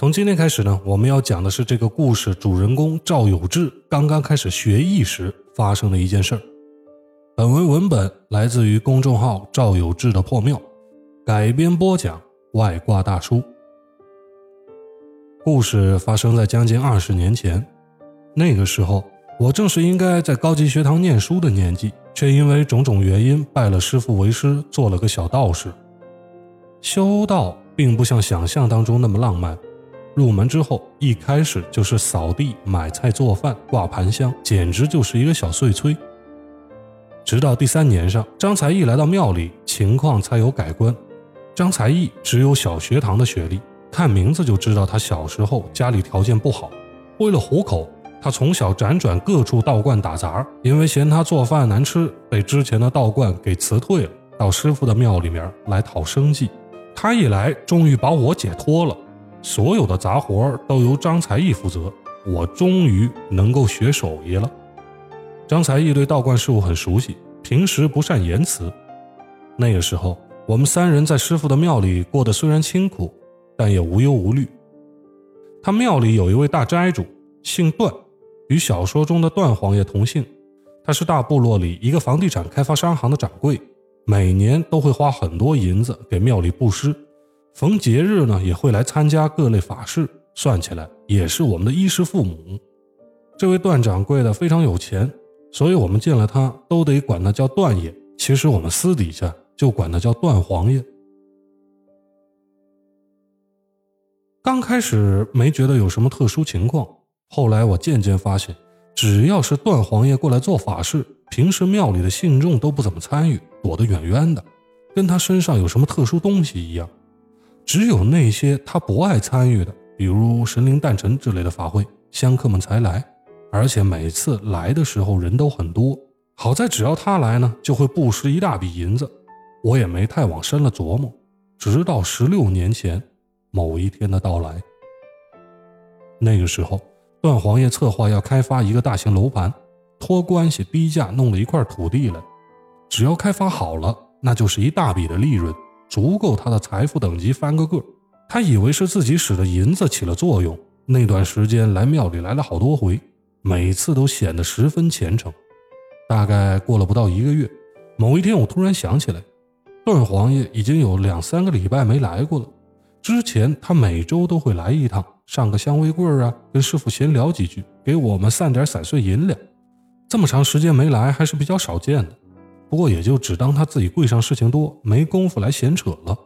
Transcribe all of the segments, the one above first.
从今天开始呢，我们要讲的是这个故事主人公赵有志刚刚开始学艺时发生的一件事儿。本文文本来自于公众号赵有志的破庙，改编播讲外挂大叔。故事发生在将近二十年前，那个时候我正是应该在高级学堂念书的年纪，却因为种种原因拜了师傅为师，做了个小道士。修道并不像想象当中那么浪漫。入门之后，一开始就是扫地、买菜、做饭、挂盘香，简直就是一个小碎催。直到第三年上，张才艺来到庙里，情况才有改观。张才艺只有小学堂的学历，看名字就知道他小时候家里条件不好。为了糊口，他从小辗转各处道观打杂，因为嫌他做饭难吃，被之前的道观给辞退了，到师傅的庙里面来讨生计。他一来，终于把我解脱了。所有的杂活都由张才艺负责，我终于能够学手艺了。张才艺对道观事务很熟悉，平时不善言辞。那个时候，我们三人在师傅的庙里过得虽然清苦，但也无忧无虑。他庙里有一位大斋主，姓段，与小说中的段皇爷同姓。他是大部落里一个房地产开发商行的掌柜，每年都会花很多银子给庙里布施。逢节日呢，也会来参加各类法事，算起来也是我们的衣食父母。这位段掌柜的非常有钱，所以我们见了他都得管他叫段爷。其实我们私底下就管他叫段皇爷。刚开始没觉得有什么特殊情况，后来我渐渐发现，只要是段皇爷过来做法事，平时庙里的信众都不怎么参与，躲得远远的，跟他身上有什么特殊东西一样。只有那些他不爱参与的，比如神灵诞辰之类的法会，香客们才来，而且每次来的时候人都很多。好在只要他来呢，就会布施一大笔银子。我也没太往深了琢磨。直到十六年前某一天的到来，那个时候段皇爷策划要开发一个大型楼盘，托关系低价弄了一块土地来，只要开发好了，那就是一大笔的利润。足够他的财富等级翻个个。他以为是自己使的银子起了作用。那段时间来庙里来了好多回，每次都显得十分虔诚。大概过了不到一个月，某一天我突然想起来，段皇爷已经有两三个礼拜没来过了。之前他每周都会来一趟，上个香灰柜啊，跟师傅闲聊几句，给我们散点散碎银两。这么长时间没来，还是比较少见的。不过也就只当他自己柜上事情多，没工夫来闲扯了。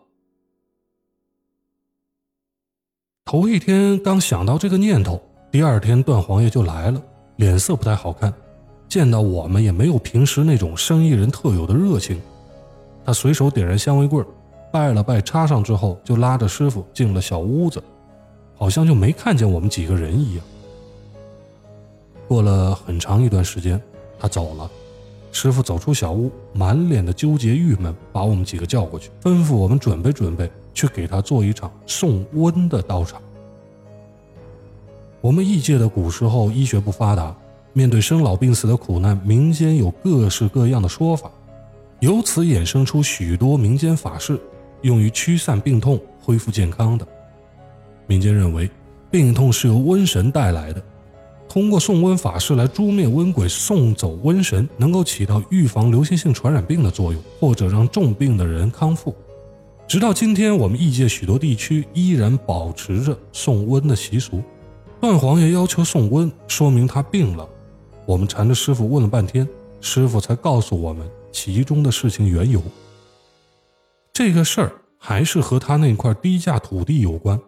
头一天刚想到这个念头，第二天段皇爷就来了，脸色不太好看，见到我们也没有平时那种生意人特有的热情。他随手点燃香灰棍，拜了拜，插上之后，就拉着师傅进了小屋子，好像就没看见我们几个人一样。过了很长一段时间，他走了。师傅走出小屋，满脸的纠结郁闷，把我们几个叫过去，吩咐我们准备准备，去给他做一场送瘟的道场。我们异界的古时候医学不发达，面对生老病死的苦难，民间有各式各样的说法，由此衍生出许多民间法事，用于驱散病痛、恢复健康的。民间认为，病痛是由瘟神带来的。通过送瘟法事来诛灭瘟鬼、送走瘟神，能够起到预防流行性传染病的作用，或者让重病的人康复。直到今天，我们异界许多地区依然保持着送瘟的习俗。段皇爷要求送瘟，说明他病了。我们缠着师傅问了半天，师傅才告诉我们其中的事情缘由。这个事儿还是和他那块低价土地有关。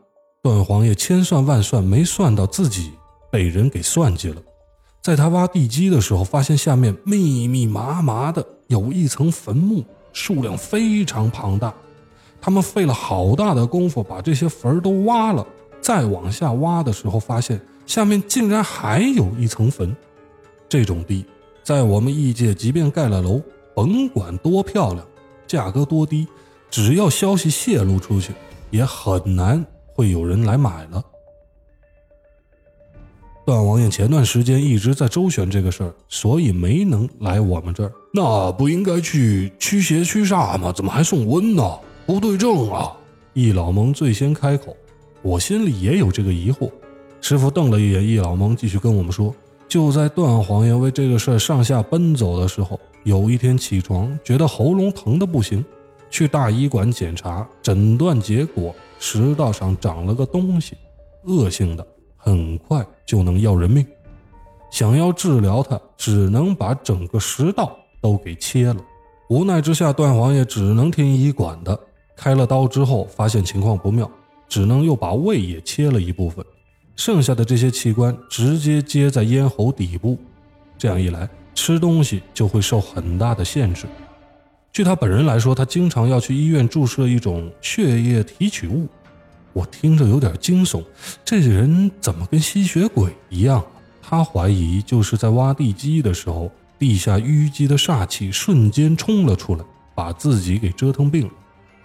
段皇爷千算万算，没算到自己。被人给算计了，在他挖地基的时候，发现下面密密麻麻的有一层坟墓，数量非常庞大。他们费了好大的功夫把这些坟都挖了，再往下挖的时候，发现下面竟然还有一层坟。这种地，在我们异界，即便盖了楼，甭管多漂亮，价格多低，只要消息泄露出去，也很难会有人来买了。段王爷前段时间一直在周旋这个事儿，所以没能来我们这儿。那不应该去驱邪驱煞吗？怎么还送瘟呢？不对症啊！易老蒙最先开口，我心里也有这个疑惑。师傅瞪了一眼易老蒙，继续跟我们说：“就在段王爷为这个事儿上下奔走的时候，有一天起床觉得喉咙疼的不行，去大医馆检查，诊断结果食道上长了个东西，恶性的，很快就能要人命。想要治疗他，只能把整个食道都给切了。无奈之下，段王爷只能听医馆的。开了刀之后，发现情况不妙，只能又把胃也切了一部分。”剩下的这些器官直接接在咽喉底部，这样一来，吃东西就会受很大的限制。据他本人来说，他经常要去医院注射一种血液提取物。我听着有点惊悚，这人怎么跟吸血鬼一样？他怀疑就是在挖地基的时候，地下淤积的煞气瞬间冲了出来，把自己给折腾病了。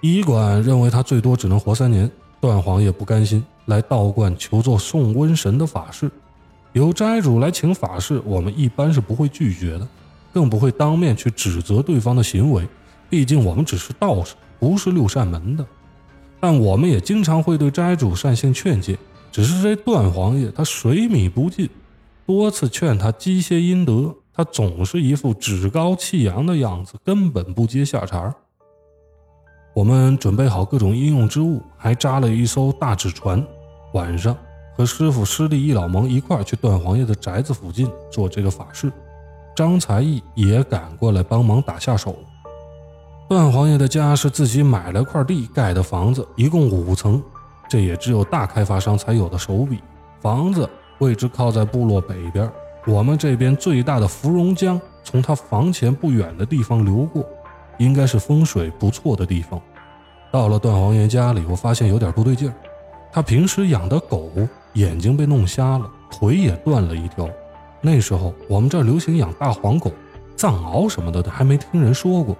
医馆认为他最多只能活三年，段皇爷不甘心。来道观求做送瘟神的法事，有斋主来请法事，我们一般是不会拒绝的，更不会当面去指责对方的行为。毕竟我们只是道士，不是六扇门的。但我们也经常会对斋主善性劝诫，只是这段皇爷他水米不进，多次劝他积些阴德，他总是一副趾高气扬的样子，根本不接下茬。我们准备好各种应用之物，还扎了一艘大纸船。晚上和师傅师弟一老蒙一块去段皇爷的宅子附近做这个法事，张才义也赶过来帮忙打下手。段皇爷的家是自己买了块地盖的房子，一共五层，这也只有大开发商才有的手笔。房子位置靠在部落北边，我们这边最大的芙蓉江从他房前不远的地方流过。应该是风水不错的地方。到了段皇爷家里，我发现有点不对劲儿。他平时养的狗眼睛被弄瞎了，腿也断了一条。那时候我们这儿流行养大黄狗，藏獒什么的还没听人说过。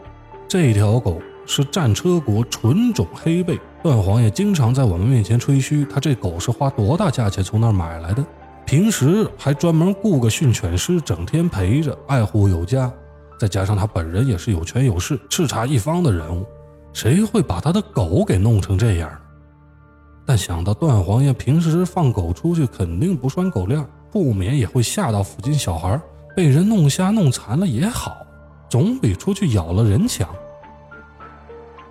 这条狗是战车国纯种黑背。段皇爷经常在我们面前吹嘘，他这狗是花多大价钱从那儿买来的。平时还专门雇个训犬师，整天陪着，爱护有加。再加上他本人也是有权有势、叱咤一方的人物，谁会把他的狗给弄成这样？但想到段皇爷平时放狗出去肯定不拴狗链，不免也会吓到附近小孩，被人弄瞎弄残了也好，总比出去咬了人强。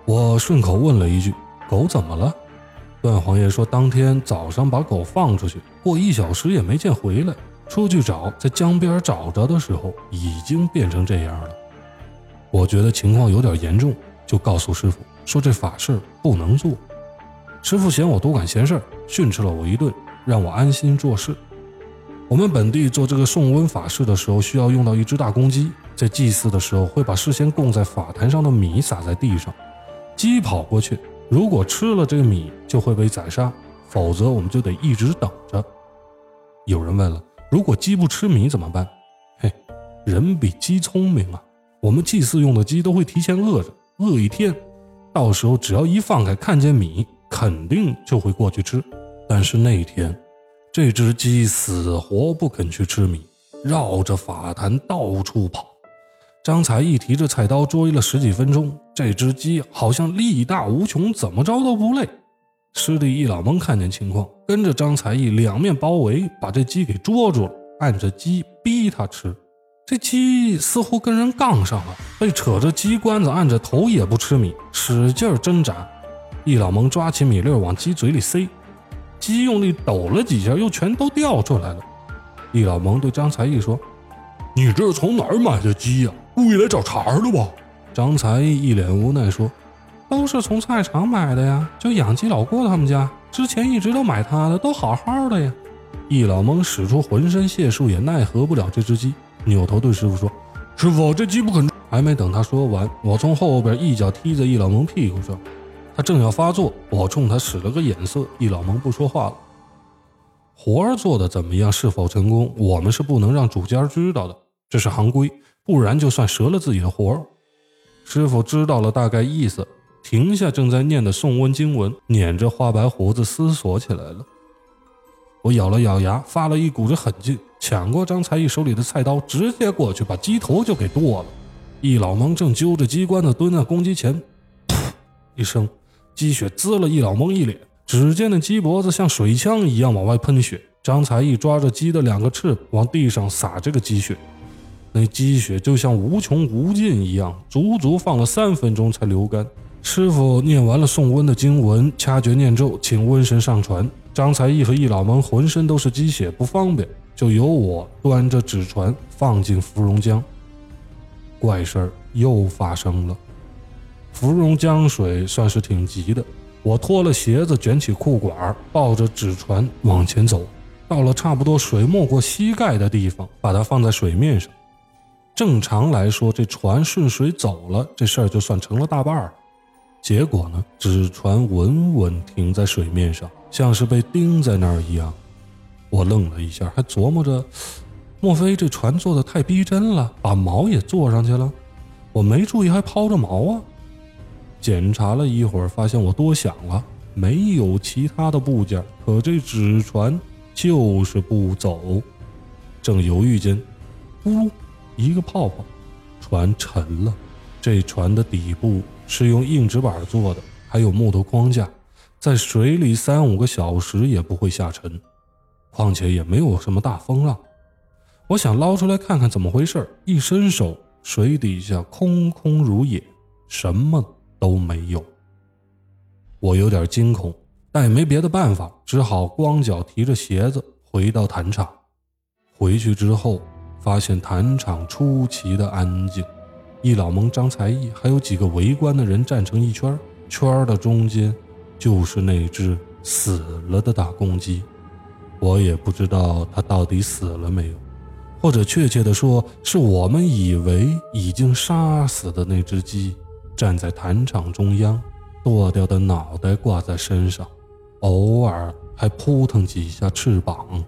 我顺口问了一句：“狗怎么了？”段皇爷说：“当天早上把狗放出去，过一小时也没见回来。”出去找，在江边找着的时候，已经变成这样了。我觉得情况有点严重，就告诉师傅说这法事不能做。师傅嫌我多管闲事，训斥了我一顿，让我安心做事。我们本地做这个送瘟法事的时候，需要用到一只大公鸡，在祭祀的时候会把事先供在法坛上的米撒在地上，鸡跑过去，如果吃了这个米，就会被宰杀，否则我们就得一直等着。有人问了。如果鸡不吃米怎么办？嘿，人比鸡聪明啊！我们祭祀用的鸡都会提前饿着，饿一天，到时候只要一放开，看见米，肯定就会过去吃。但是那一天，这只鸡死活不肯去吃米，绕着法坛到处跑。张才义提着菜刀追了十几分钟，这只鸡好像力大无穷，怎么着都不累。师弟易老蒙看见情况，跟着张才义两面包围，把这鸡给捉住了，按着鸡逼他吃。这鸡似乎跟人杠上了，被扯着鸡冠子按着头也不吃米，使劲挣扎。易老蒙抓起米粒往鸡嘴里塞，鸡用力抖了几下，又全都掉出来了。易老蒙对张才义说：“你这是从哪儿买的鸡呀？故意来找茬的吧？”张才义一脸无奈说。都是从菜场买的呀，就养鸡老郭他们家之前一直都买他的，都好好的呀。易老蒙使出浑身解数也奈何不了这只鸡，扭头对师傅说：“师傅，这鸡不肯。”还没等他说完，我从后边一脚踢在易老蒙屁股上，他正要发作，我冲他使了个眼色，易老蒙不说话了。活儿做的怎么样，是否成功，我们是不能让主家知道的，这是行规，不然就算折了自己的活儿。师傅知道了大概意思。停下正在念的宋温经文，捻着花白胡子思索起来了。我咬了咬牙，发了一股子狠劲，抢过张才义手里的菜刀，直接过去把鸡头就给剁了。易老蒙正揪着鸡冠子蹲在公鸡前，噗一声，鸡血滋了易老蒙一脸，只见那鸡脖子像水枪一样往外喷血。张才义抓着鸡的两个翅膀往地上撒这个鸡血，那鸡血就像无穷无尽一样，足足放了三分钟才流干。师傅念完了送瘟的经文，掐诀念咒，请瘟神上船。张才义和易老蒙浑身都是鸡血，不方便，就由我端着纸船放进芙蓉江。怪事儿又发生了，芙蓉江水算是挺急的，我脱了鞋子，卷起裤管，抱着纸船往前走。到了差不多水没过膝盖的地方，把它放在水面上。正常来说，这船顺水走了，这事儿就算成了大半儿。结果呢，纸船稳稳停在水面上，像是被钉在那儿一样。我愣了一下，还琢磨着，莫非这船做的太逼真了，把锚也做上去了？我没注意，还抛着锚啊。检查了一会儿，发现我多想了，没有其他的部件，可这纸船。就是不走，正犹豫间，咕噜，一个泡泡，船沉了。这船的底部是用硬纸板做的，还有木头框架，在水里三五个小时也不会下沉，况且也没有什么大风浪。我想捞出来看看怎么回事一伸手，水底下空空如也，什么都没有。我有点惊恐。但也没别的办法，只好光脚提着鞋子回到坛场。回去之后，发现坛场出奇的安静，易老蒙、张才艺还有几个围观的人站成一圈，圈的中间就是那只死了的大公鸡。我也不知道它到底死了没有，或者确切的说，是我们以为已经杀死的那只鸡，站在坛场中央，剁掉的脑袋挂在身上。偶尔还扑腾几下翅膀。